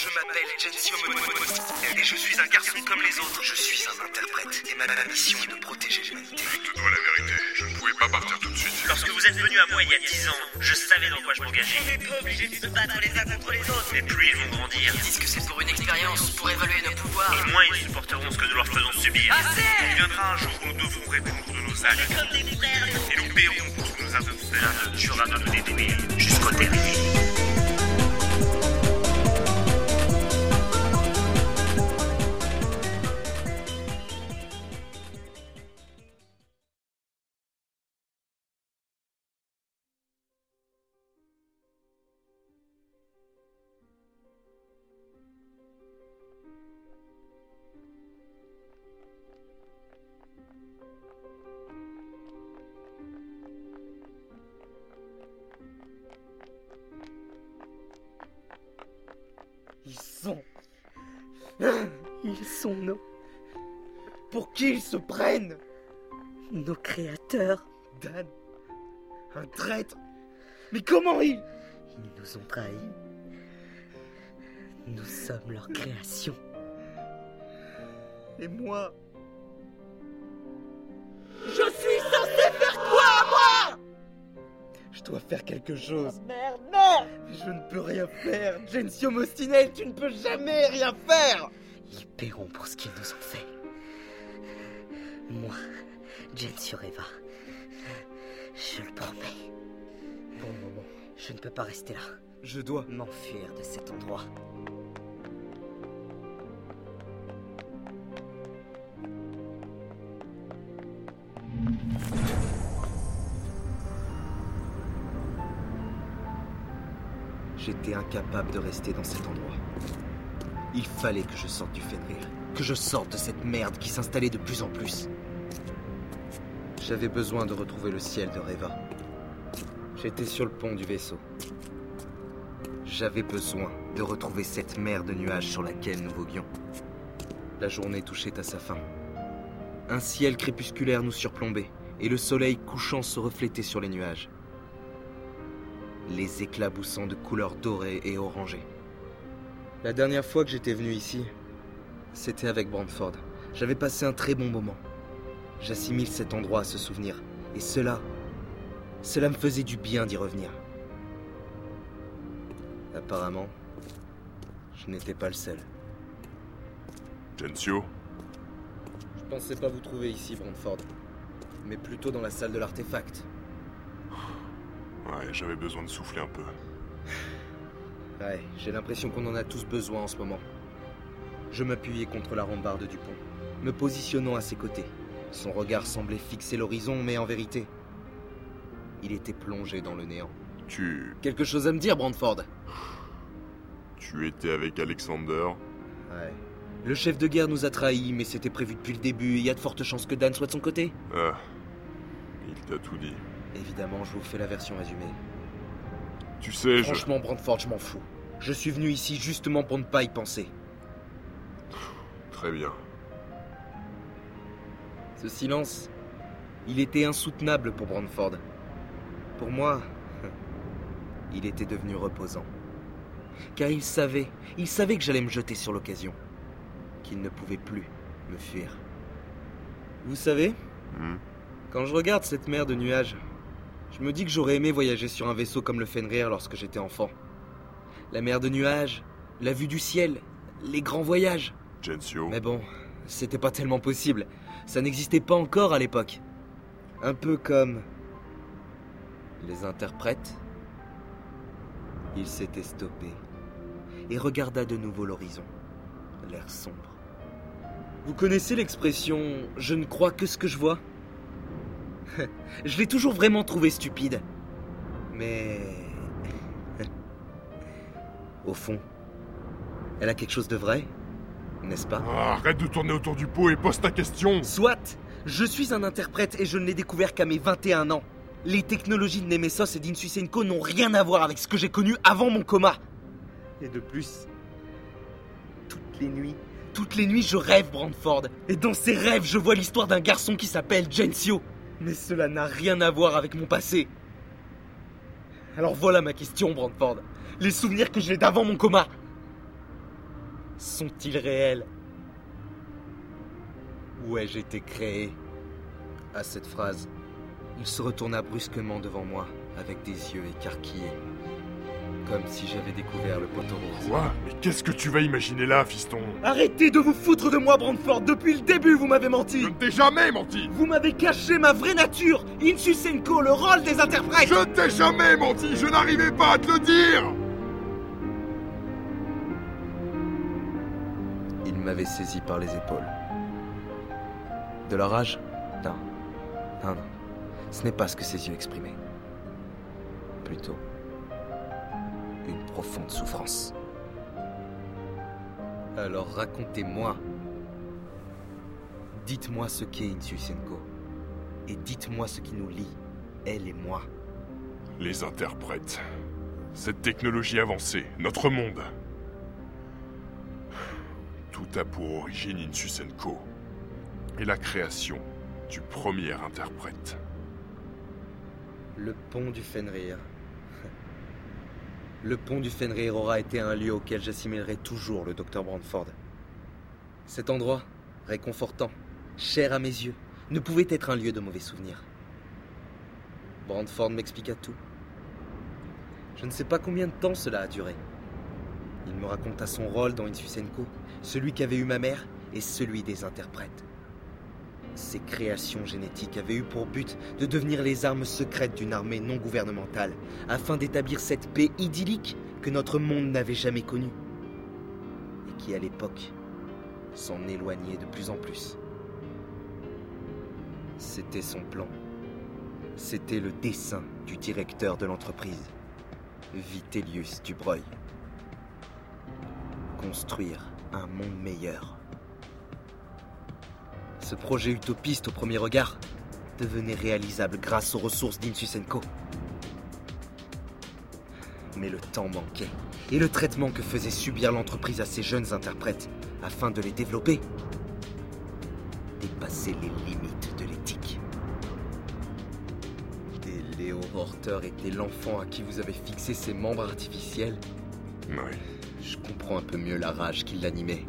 Je m'appelle Gensio et je suis un garçon comme les autres. Je suis un interprète et ma, ma mission est de protéger l'humanité. Je te dois la vérité. Je ne pouvais pas partir tout de suite. Lorsque vous êtes venu à moi il y a 10 ans, je savais dans quoi je m'engageais. On n'est pas obligé de se battre les uns contre les autres. Mais plus ils vont grandir, Ils disent que c'est pour une expérience, pour évaluer nos pouvoirs. et moins ils supporteront ce que nous leur faisons subir. Assez Il viendra un jour où nous devrons répondre de nos actes. Comme des frères, les Et nous paierons pour ce que nous avons fait. L'un ne tuera de nous détruire jusqu'au dernier. Ils sont nos. Pour qui ils se prennent? Nos créateurs. Dan. Un traître. Mais comment ils? Ils nous ont trahis. Nous sommes leur création. Et moi? Je suis censé faire quoi, moi? Je dois faire quelque chose. Merde, merde Je ne peux rien faire. Gensio Mostinel, tu ne peux jamais rien faire. Ils paieront pour ce qu'ils nous ont fait. Moi, Gensio Reva, je le promets. Le moment, je ne peux pas rester là. Je dois m'enfuir de cet endroit. J'étais incapable de rester dans cet endroit. Il fallait que je sorte du Fenrir, que je sorte de cette merde qui s'installait de plus en plus. J'avais besoin de retrouver le ciel de Reva. J'étais sur le pont du vaisseau. J'avais besoin de retrouver cette mer de nuages sur laquelle nous voguions. La journée touchait à sa fin. Un ciel crépusculaire nous surplombait, et le soleil couchant se reflétait sur les nuages. Les éclaboussant de couleurs dorées et orangées. La dernière fois que j'étais venu ici, c'était avec Brantford. J'avais passé un très bon moment. J'assimile cet endroit à ce souvenir, et cela, cela me faisait du bien d'y revenir. Apparemment, je n'étais pas le seul. Gensio? Je pensais pas vous trouver ici, Brantford, mais plutôt dans la salle de l'artefact. Ouais, j'avais besoin de souffler un peu. Ouais, j'ai l'impression qu'on en a tous besoin en ce moment. Je m'appuyais contre la rambarde du pont, me positionnant à ses côtés. Son regard semblait fixer l'horizon, mais en vérité, il était plongé dans le néant. Tu. Quelque chose à me dire, Brantford Tu étais avec Alexander? Ouais. Le chef de guerre nous a trahis, mais c'était prévu depuis le début, et il y a de fortes chances que Dan soit de son côté. Ah. Il t'a tout dit. Évidemment, je vous fais la version résumée. Tu sais, je. Franchement, Brantford, je m'en fous. Je suis venu ici justement pour ne pas y penser. Très bien. Ce silence, il était insoutenable pour Brantford. Pour moi, il était devenu reposant. Car il savait, il savait que j'allais me jeter sur l'occasion. Qu'il ne pouvait plus me fuir. Vous savez, Hmm. quand je regarde cette mer de nuages, je me dis que j'aurais aimé voyager sur un vaisseau comme le Fenrir lorsque j'étais enfant. La mer de nuages, la vue du ciel, les grands voyages. Gensio. Mais bon, c'était pas tellement possible. Ça n'existait pas encore à l'époque. Un peu comme. Les interprètes. Il s'était stoppé et regarda de nouveau l'horizon, l'air sombre. Vous connaissez l'expression je ne crois que ce que je vois Je l'ai toujours vraiment trouvé stupide. Mais. Au fond, elle a quelque chose de vrai, n'est-ce pas? Ah, arrête de tourner autour du pot et pose ta question Soit, je suis un interprète et je ne l'ai découvert qu'à mes 21 ans. Les technologies de Nemesos et d'Insuisenko n'ont rien à voir avec ce que j'ai connu avant mon coma. Et de plus, toutes les nuits, toutes les nuits je rêve Brandford. Et dans ces rêves, je vois l'histoire d'un garçon qui s'appelle Gensio. Mais cela n'a rien à voir avec mon passé. Alors voilà ma question, Brandford. Les souvenirs que j'ai d'avant mon coma. sont-ils réels? Où ai-je été créé? À cette phrase, il se retourna brusquement devant moi avec des yeux écarquillés, comme si j'avais découvert le poteau rose. Quoi Mais qu'est-ce que tu vas imaginer là, fiston Arrêtez de vous foutre de moi, Brandford Depuis le début, vous m'avez menti Je ne t'ai jamais menti Vous m'avez caché ma vraie nature Insusenko, le rôle des interprètes Je ne t'ai jamais menti Je n'arrivais pas à te le dire Il m'avait saisi par les épaules. De la rage Non. Non, non. Ce n'est pas ce que ses yeux exprimaient. Plutôt une profonde souffrance. Alors racontez-moi. Dites-moi ce qu'est Insusenko. Et dites-moi ce qui nous lie, elle et moi. Les interprètes. Cette technologie avancée, notre monde. Tout a pour origine Insusenko. Et la création du premier interprète. Le pont du Fenrir. Le pont du Fenrir aura été un lieu auquel j'assimilerai toujours le docteur Brandford. Cet endroit, réconfortant, cher à mes yeux, ne pouvait être un lieu de mauvais souvenirs. Brandford m'expliqua tout. Je ne sais pas combien de temps cela a duré. Il me raconta son rôle dans Insusenko, celui qu'avait eu ma mère et celui des interprètes. Ces créations génétiques avaient eu pour but de devenir les armes secrètes d'une armée non gouvernementale, afin d'établir cette paix idyllique que notre monde n'avait jamais connue, et qui à l'époque s'en éloignait de plus en plus. C'était son plan. C'était le dessin du directeur de l'entreprise, Vitellius Dubreuil. Construire un monde meilleur. Ce projet utopiste au premier regard devenait réalisable grâce aux ressources d'Insusenko. Mais le temps manquait, et le traitement que faisait subir l'entreprise à ces jeunes interprètes afin de les développer dépassait les limites de l'éthique. Et Léo Horter était l'enfant à qui vous avez fixé ces membres artificiels Oui. Je comprends un peu mieux la rage qui l'animait.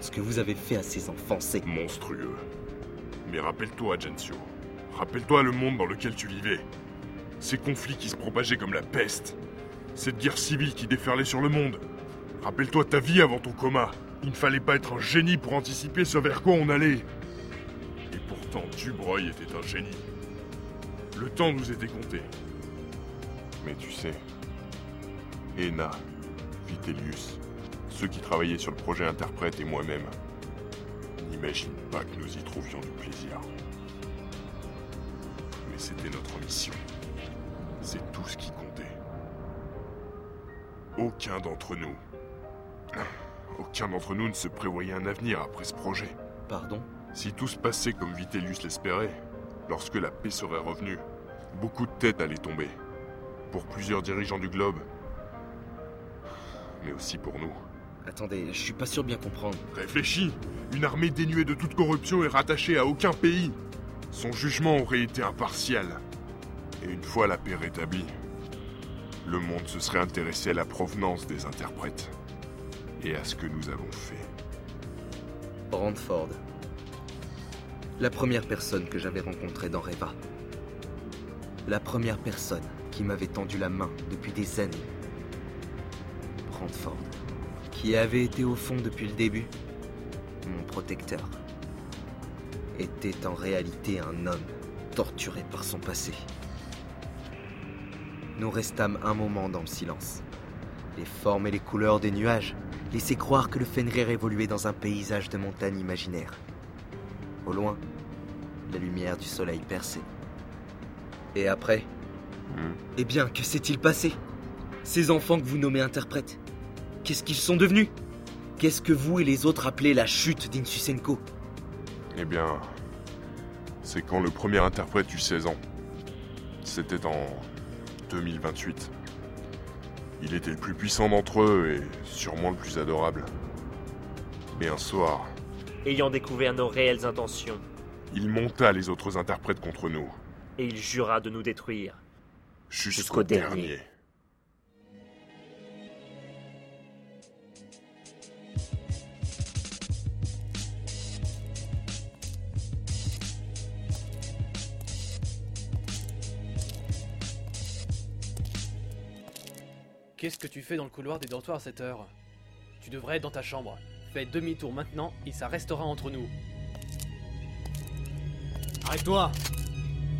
Ce que vous avez fait à ces enfants, c'est... Monstrueux. Mais rappelle-toi, Gensio. Rappelle-toi le monde dans lequel tu vivais. Ces conflits qui se propageaient comme la peste. Cette guerre civile qui déferlait sur le monde. Rappelle-toi ta vie avant ton coma. Il ne fallait pas être un génie pour anticiper ce vers quoi on allait. Et pourtant, Dubreuil était un génie. Le temps nous était compté. Mais tu sais, Ena, Vitellius, ceux qui travaillaient sur le projet Interprète et moi-même, n'imagine pas que nous y trouvions du plaisir. Mais c'était notre mission. C'est tout ce qui comptait. Aucun d'entre nous, aucun d'entre nous ne se prévoyait un avenir après ce projet. Pardon? Si tout se passait comme Vitellius l'espérait, lorsque la paix serait revenue, beaucoup de têtes allaient tomber. Pour plusieurs dirigeants du globe. Mais aussi pour nous. Attendez, je suis pas sûr de bien comprendre. Réfléchis Une armée dénuée de toute corruption et rattachée à aucun pays. Son jugement aurait été impartial. Et une fois la paix rétablie, le monde se serait intéressé à la provenance des interprètes. Et à ce que nous avons fait. Brandford. La première personne que j'avais rencontrée dans Reva. La première personne qui m'avait tendu la main depuis des années. Brandford. Qui avait été au fond depuis le début. Mon protecteur. Était en réalité un homme torturé par son passé. Nous restâmes un moment dans le silence. Les formes et les couleurs des nuages laissaient croire que le Fenrir évoluait dans un paysage de montagnes imaginaires. Au loin, la lumière du soleil perçait. Et après? Hmm. Eh bien, que s'est-il passé? Ces enfants que vous nommez interprètes, qu'est-ce qu'ils sont devenus? Qu'est-ce que vous et les autres appelez la chute d'Insusenko? Eh bien, c'est quand le premier interprète eut 16 ans. C'était en 2028. Il était le plus puissant d'entre eux et sûrement le plus adorable. Mais un soir, Ayant découvert nos réelles intentions, il monta les autres interprètes contre nous, et il jura de nous détruire. jusqu'au dernier. Qu'est-ce que tu fais dans le couloir des dortoirs à cette heure? Tu devrais être dans ta chambre. Fais demi-tour maintenant et ça restera entre nous. Arrête-toi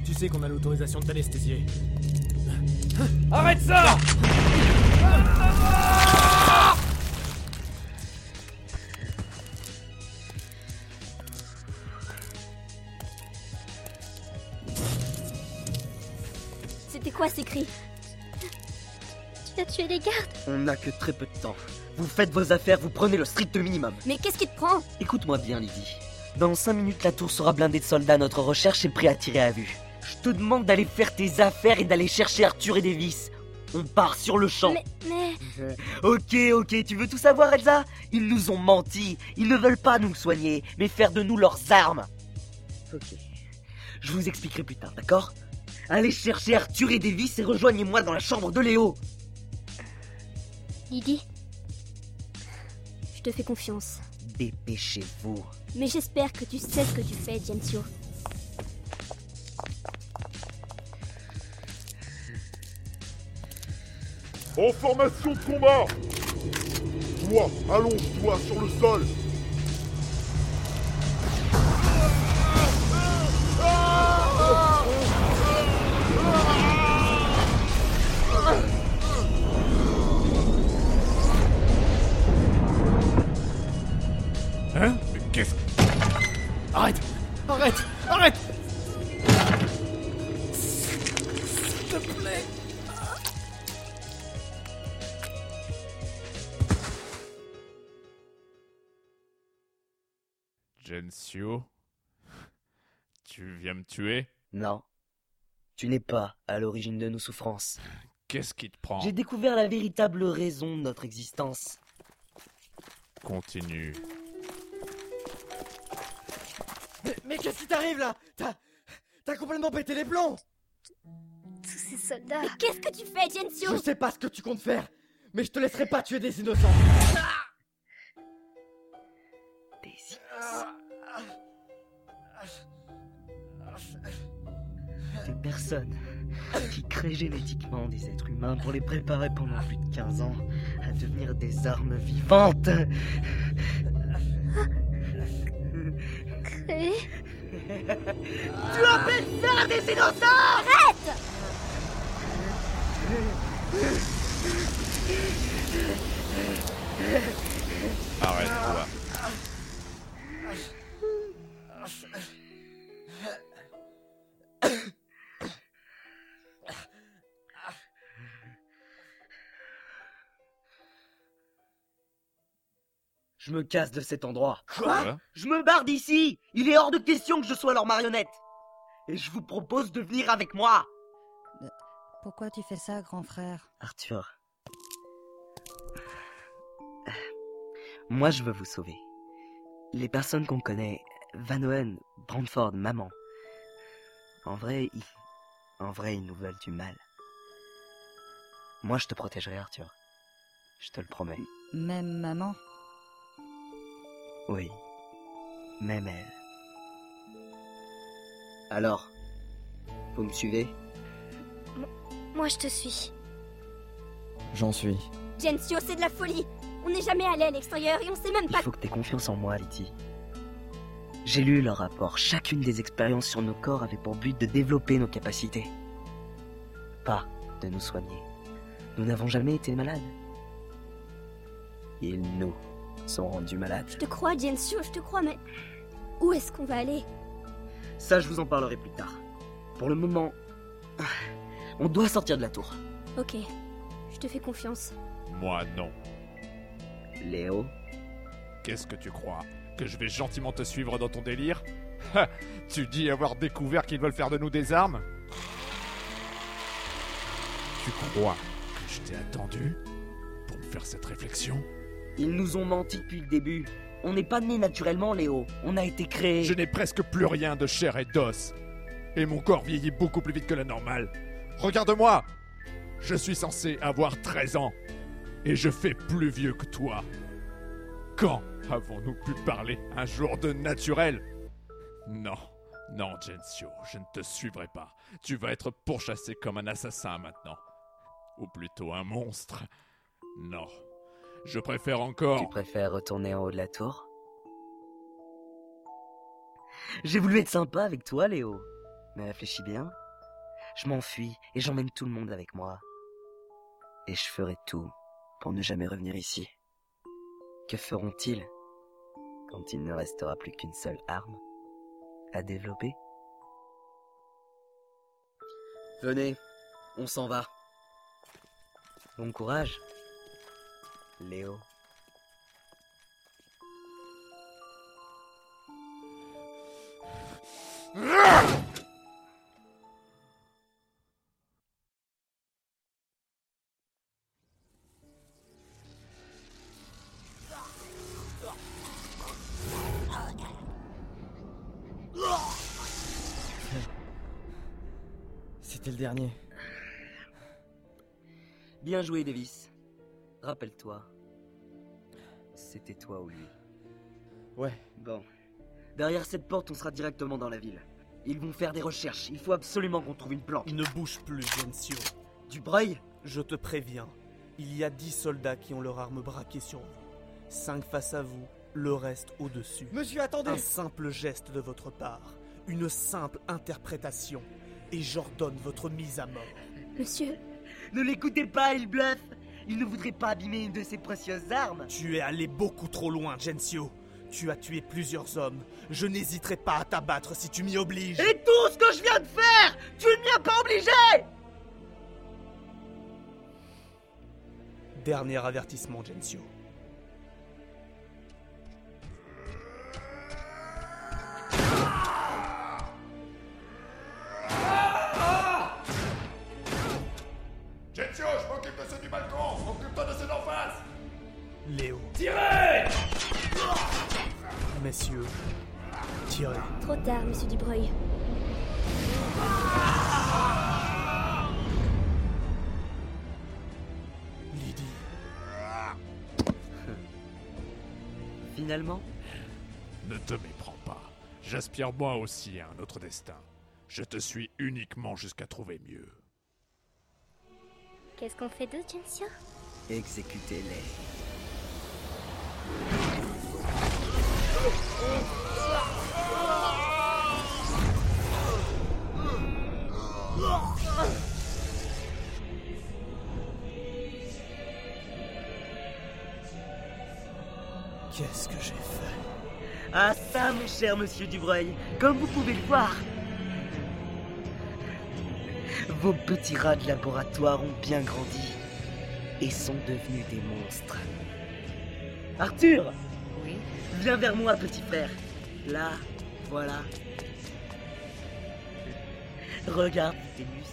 Tu sais qu'on a l'autorisation de t'anesthésier. Arrête ça C'était quoi ces cris? Tu as tué les gardes On n'a que très peu de temps. Vous faites vos affaires, vous prenez le strict minimum. Mais qu'est-ce qui te prend? Écoute-moi bien, Lydie. Dans 5 minutes, la tour sera blindée de soldats. Notre recherche est prêt à tirer à vue. Je te demande d'aller faire tes affaires et d'aller chercher Arthur et Davis. On part sur le champ. Mais, mais... Ok, ok, tu veux tout savoir, Elsa? Ils nous ont menti. Ils ne veulent pas nous soigner, mais faire de nous leurs armes. Ok. Je vous expliquerai plus tard, d'accord? Allez chercher Arthur et Davis et rejoignez-moi dans la chambre de Léo. Lydie Je te fais confiance. Dépêchez-vous. Mais j'espère que tu sais ce que tu fais, Gensio. En formation de combat Toi, allonge-toi sur le sol Non. Tu n'es pas à l'origine de nos souffrances. Qu'est-ce qui te prend? J'ai découvert la véritable raison de notre existence. Continue. Mais, mais qu'est-ce qui t'arrive là? T'as. T'as complètement pété les plombs Tous ces soldats... Mais qu'est-ce que tu fais, Gensio Je sais pas ce que tu comptes faire, mais je te laisserai pas tuer des innocents Des innocents. Des personnes qui créent génétiquement des êtres humains pour les préparer pendant plus de 15 ans à devenir des armes vivantes. Créé Tu appelles ça des innocents Arrête Arrête-toi. Je me casse de cet endroit. Quoi Je me barre d'ici Il est hors de question que je sois leur marionnette Et je vous propose de venir avec moi Pourquoi tu fais ça, grand frère Arthur. Moi, je veux vous sauver. Les personnes qu'on connaît, Van Owen, Brandford, maman. En vrai, ils... En vrai, ils nous veulent du mal. Moi, je te protégerai, Arthur. Je te le promets. Même maman Oui. Même elle. Alors, vous me suivez? Moi, je te suis. J'en suis. Gensio, c'est de la folie On n'est jamais allé à l'extérieur et on sait même Il pas... faut que t'aies confiance en moi, Letty. J'ai lu leur rapport. Chacune des expériences sur nos corps avait pour but de développer nos capacités. Pas de nous soigner. Nous n'avons jamais été malades. Ils nous sont rendus malades. Je te crois, Gensio, je te crois, mais... Où est-ce qu'on va aller? Ça, je vous en parlerai plus tard. Pour le moment, on doit sortir de la tour. Ok, je te fais confiance. Moi, non. Léo, Qu'est-ce que tu crois? Que je vais gentiment te suivre dans ton délire? Ha Tu dis avoir découvert qu'ils veulent faire de nous des armes? Tu crois que je t'ai attendu pour me faire cette réflexion? Ils nous ont menti depuis le début. On n'est pas né naturellement, Léo. On a été créé. Je n'ai presque plus rien de chair et d'os. Et mon corps vieillit beaucoup plus vite que la normale. Regarde-moi Je suis censé avoir 13 ans. Et je fais plus vieux que toi. Quand avons-nous pu parler un jour de naturel? Non, non, Gensio, je ne te suivrai pas. Tu vas être pourchassé comme un assassin maintenant. Ou plutôt un monstre. Non. Je préfère encore. Tu préfères retourner en haut de la tour J'ai voulu être sympa avec toi, Léo. Mais réfléchis bien. Je m'enfuis et j'emmène tout le monde avec moi. Et je ferai tout pour ne jamais revenir ici. Que feront-ils quand il ne restera plus qu'une seule arme à développer? Venez, on s'en va. Bon courage, Léo. C'était le dernier. Bien joué, Davis. Rappelle-toi. C'était toi ou lui. Ouais. Bon. Derrière cette porte, on sera directement dans la ville. Ils vont faire des recherches. Il faut absolument qu'on trouve une planque. Il ne bouge plus, Gensio. Du breuil Je te préviens. Il y a dix soldats qui ont leur arme braquée sur vous. Cinq face à vous, le reste au-dessus. Monsieur, attendez Un simple geste de votre part. Une simple interprétation. Et j'ordonne votre mise à mort. Monsieur, Ne l'écoutez pas, il bluffe Il ne voudrait pas abîmer une de ses précieuses armes Tu es allé beaucoup trop loin, Gensio. Tu as tué plusieurs hommes. Je n'hésiterai pas à t'abattre si tu m'y obliges. Et tout ce que je viens de faire Tu ne m'y as pas obligé Dernier avertissement, Gensio. Gensio, Lydie. Finalement? Ne te méprends pas. J'aspire moi aussi à un autre destin. Je te suis uniquement jusqu'à trouver mieux. Qu'est-ce qu'on fait d'autre, Gensio Exécutez-les. Ah ça, mon cher monsieur Dubreuil, comme vous pouvez le voir. Vos petits rats de laboratoire ont bien grandi et sont devenus des monstres. Arthur Oui Viens vers moi, petit frère. Là, voilà. Regarde, Vénus.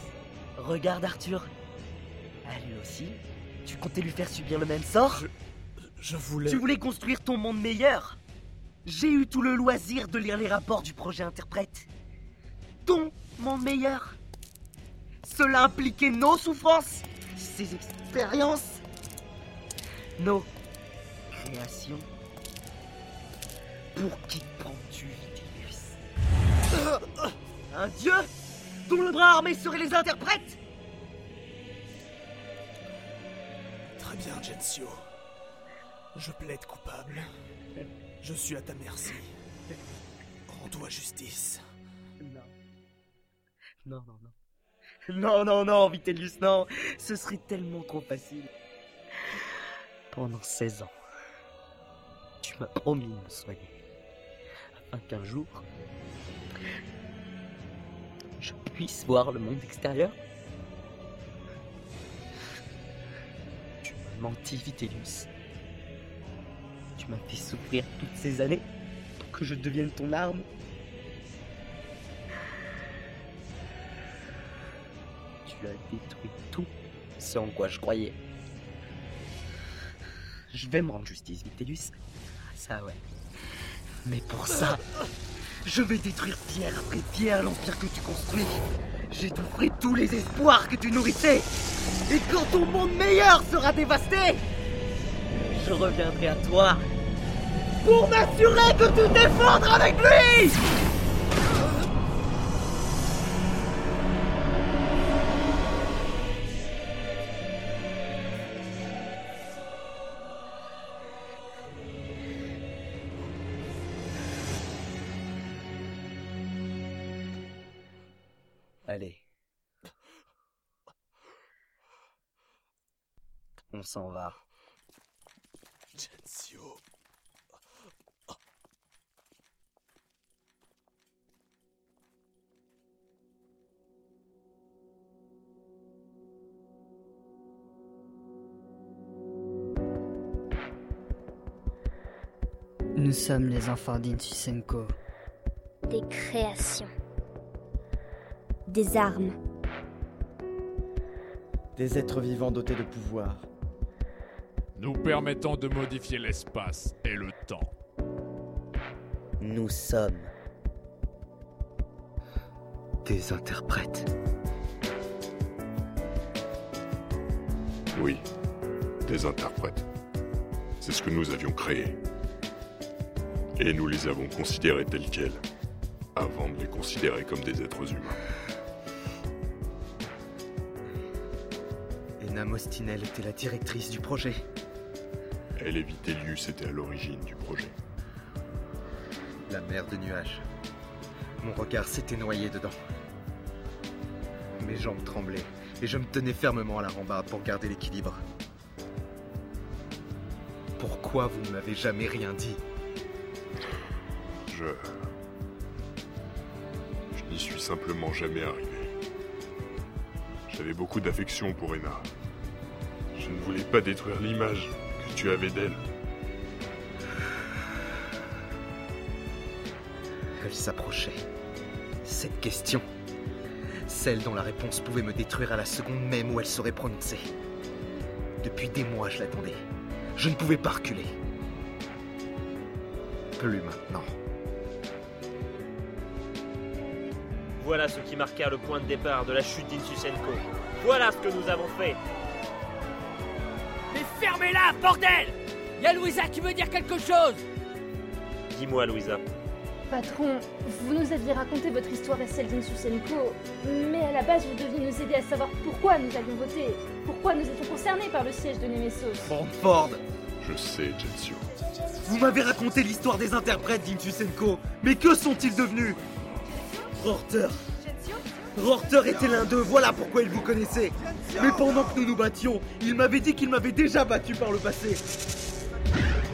Regarde, Arthur. À lui aussi, tu comptais lui faire subir le même sort? Je voulais. Tu voulais construire ton monde meilleur? J'ai eu tout le loisir de lire les rapports du projet Interprète. Ton monde meilleur Cela impliquait nos souffrances, ses expériences, nos créations. Pour qui prends-tu, Un dieu dont le bras armé serait les interprètes Très bien, Gensio. Je plaide coupable. Je suis à ta merci. Rends-toi justice. Non. Non, non, non. Non, non, non, Vitellius, non. Ce serait tellement trop facile. Pendant 16 ans, tu m'as promis de me soigner. Afin qu'un jour, je puisse voir le monde extérieur. Tu m'as menti, Vitellius. Tu m'as fait souffrir toutes ces années pour que je devienne ton arme. Tu as détruit tout ce en quoi je croyais. Je vais me rendre justice, Vitellius. Ça, ouais. Mais pour ça, je vais détruire pierre après pierre l'empire que tu construis. J'étoufferai tous les espoirs que tu nourrissais. Et quand ton monde meilleur sera dévasté, je reviendrai à toi pour m'assurer que tu t'effondres avec lui Allez. On s'en va. Nous sommes les enfants d'Insusenko. Des créations. Des armes. Des êtres vivants dotés de pouvoir. Nous permettons de modifier l'espace et le temps. Nous sommes des interprètes. Oui, des interprètes. C'est ce que nous avions créé. Et nous les avons considérés tels quels, avant de les considérer comme des êtres humains. Ena Mostinel était la directrice du projet. Elle et Vitellius étaient à l'origine du projet. La mer de nuages. Mon regard s'était noyé dedans. Mes jambes tremblaient et je me tenais fermement à la rambarde pour garder l'équilibre. Pourquoi vous ne m'avez jamais rien dit? Je. Je n'y suis simplement jamais arrivé. J'avais beaucoup d'affection pour Ena. Je ne voulais pas détruire l'image tu avais d'elle. Elle s'approchait. Cette question. Celle dont la réponse pouvait me détruire à la seconde même où elle serait prononcée. Depuis des mois, je l'attendais. Je ne pouvais pas reculer. Plus maintenant. Voilà ce qui marqua le point de départ de la chute d'Insusenko. Voilà ce que nous avons fait. Fermez-la, bordel Y'a Louisa qui veut dire quelque chose Dis-moi, Louisa. Patron, vous nous aviez raconté votre histoire et celle d'Insusenko, mais à la base vous deviez nous aider à savoir pourquoi nous avions voté, pourquoi nous étions concernés par le siège de Nemesos. Brandford Je sais, Gensio. Vous m'avez raconté l'histoire des interprètes d'Intusenko, mais que sont-ils devenus? Rorter Rorter était l'un d'eux, voilà pourquoi il vous connaissait. Mais pendant que nous nous battions, il m'avait dit qu'il m'avait déjà battu par le passé.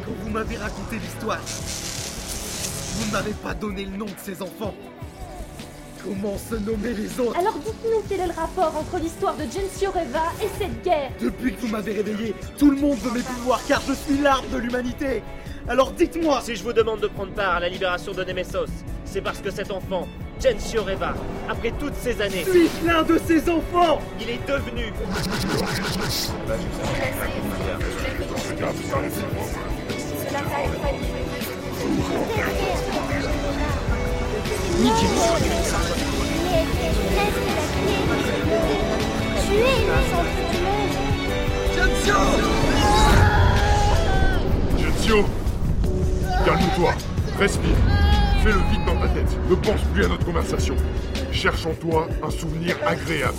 Quand vous m'avez raconté l'histoire, vous ne m'avez pas donné le nom de ces enfants. Comment se nommer les autres Alors dites-nous quel est le rapport entre l'histoire de Gensio Reva et cette guerre Depuis que vous m'avez réveillé, tout le monde veut mes pouvoirs car je suis l'arbre de l'humanité. Alors dites-moi Si je vous demande de prendre part à la libération de Nemesos, c'est parce que cet enfant, Gensio Reva, après toutes ces années, Suis-je l'un de ces enfants. Il est devenu. Innocent, Gensio Calme-toi, respire, fais le vide dans ta tête, ne pense plus à notre conversation. Cherche en toi un souvenir agréable.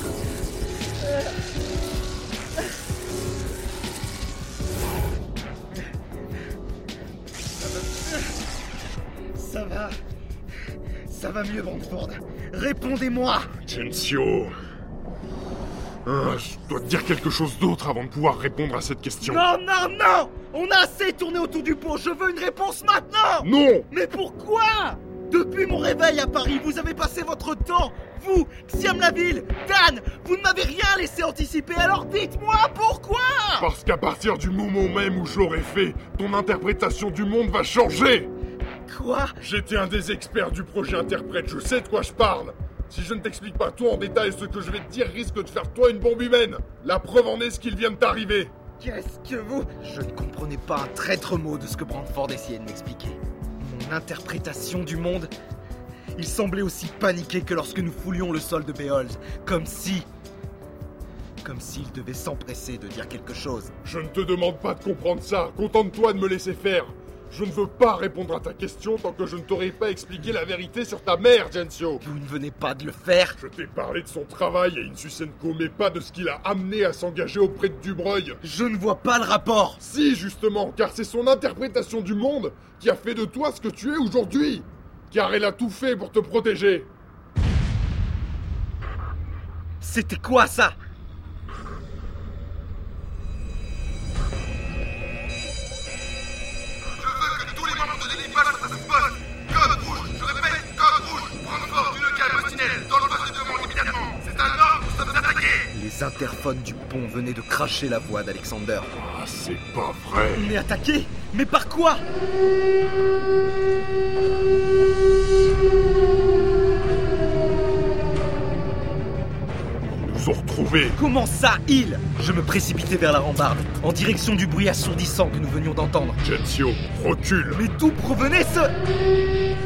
Ça va. Ça va mieux, Brandford. Répondez-moi Gensio Ah, Je dois te dire quelque chose d'autre avant de pouvoir répondre à cette question. Non, non, non On a assez tourné autour du pot, je veux une réponse maintenant. Non. Mais pourquoi? Depuis mon réveil à Paris, vous avez passé votre temps. Vous, Xiam Laville, Dan, vous ne m'avez rien laissé anticiper, alors dites-moi pourquoi? Parce qu'à partir du moment même où je l'aurai fait, ton interprétation du monde va changer. Quoi? J'étais un des experts du projet interprète, je sais de quoi je parle. Si je ne t'explique pas tout en détail, ce que je vais te dire risque de faire toi une bombe humaine. La preuve en est ce qu'il vient de t'arriver Qu'est-ce que vous Je ne comprenais pas un traître mot de ce que Brandford essayait de m'expliquer. Mon interprétation du monde Il semblait aussi paniqué que lorsque nous foulions le sol de Behold, comme si... Comme s'il devait s'empresser de dire quelque chose. Je ne te demande pas de comprendre ça, contente-toi de me laisser faire je ne veux pas répondre à ta question tant que je ne t'aurai pas expliqué la vérité sur ta mère, Gensio. Vous ne venez pas de le faire Je t'ai parlé de son travail à Insusenko, mais pas de ce qu'il a amené à s'engager auprès de Dubreuil. Je ne vois pas le rapport Si, justement, car c'est son interprétation du monde qui a fait de toi ce que tu es aujourd'hui. Car elle a tout fait pour te protéger. C'était quoi ça? Les interphones du pont venaient de cracher la voix d'Alexander. Ah, c'est pas vrai. On est attaqué Mais par quoi? Ils nous ont retrouvés. Comment ça, il? Je me précipitais vers la rambarde, en direction du bruit assourdissant que nous venions d'entendre. Gensio, recule. Mais d'où provenait ce...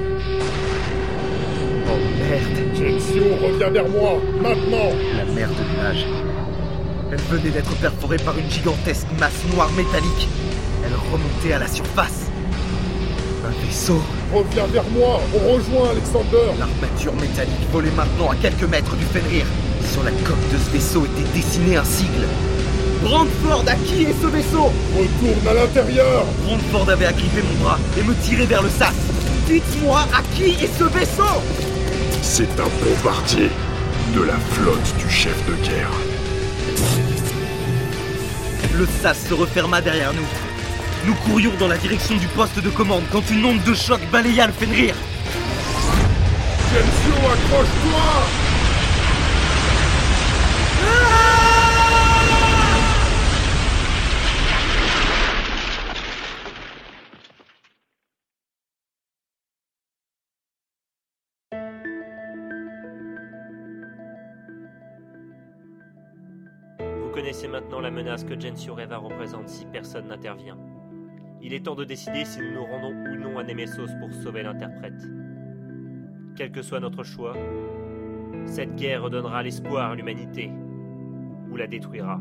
Oh merde reviens vers moi, maintenant La mer de nuages. Elle venait d'être perforée par une gigantesque masse noire métallique. Elle remontait à la surface. Un vaisseau. Reviens vers moi, on rejoint Alexander L'armature métallique volait maintenant à quelques mètres du Fenrir. Sur la coque de ce vaisseau était dessiné un sigle. Brandford, à qui est ce vaisseau Retourne à l'intérieur Brandford avait agrippé mon bras et me tirait vers le sas. Dites-moi, à qui est ce vaisseau C'est un bombardier de la flotte du chef de guerre. Le sas se referma derrière nous. Nous courions dans la direction du poste de commande quand une onde de choc balaya le Fenrir. Accroche-toi menace que Gensio Reva représente si personne n'intervient. Il est temps de décider si nous nous rendons ou non à Nemesos pour sauver l'interprète. Quel que soit notre choix, cette guerre redonnera l'espoir à l'humanité ou la détruira.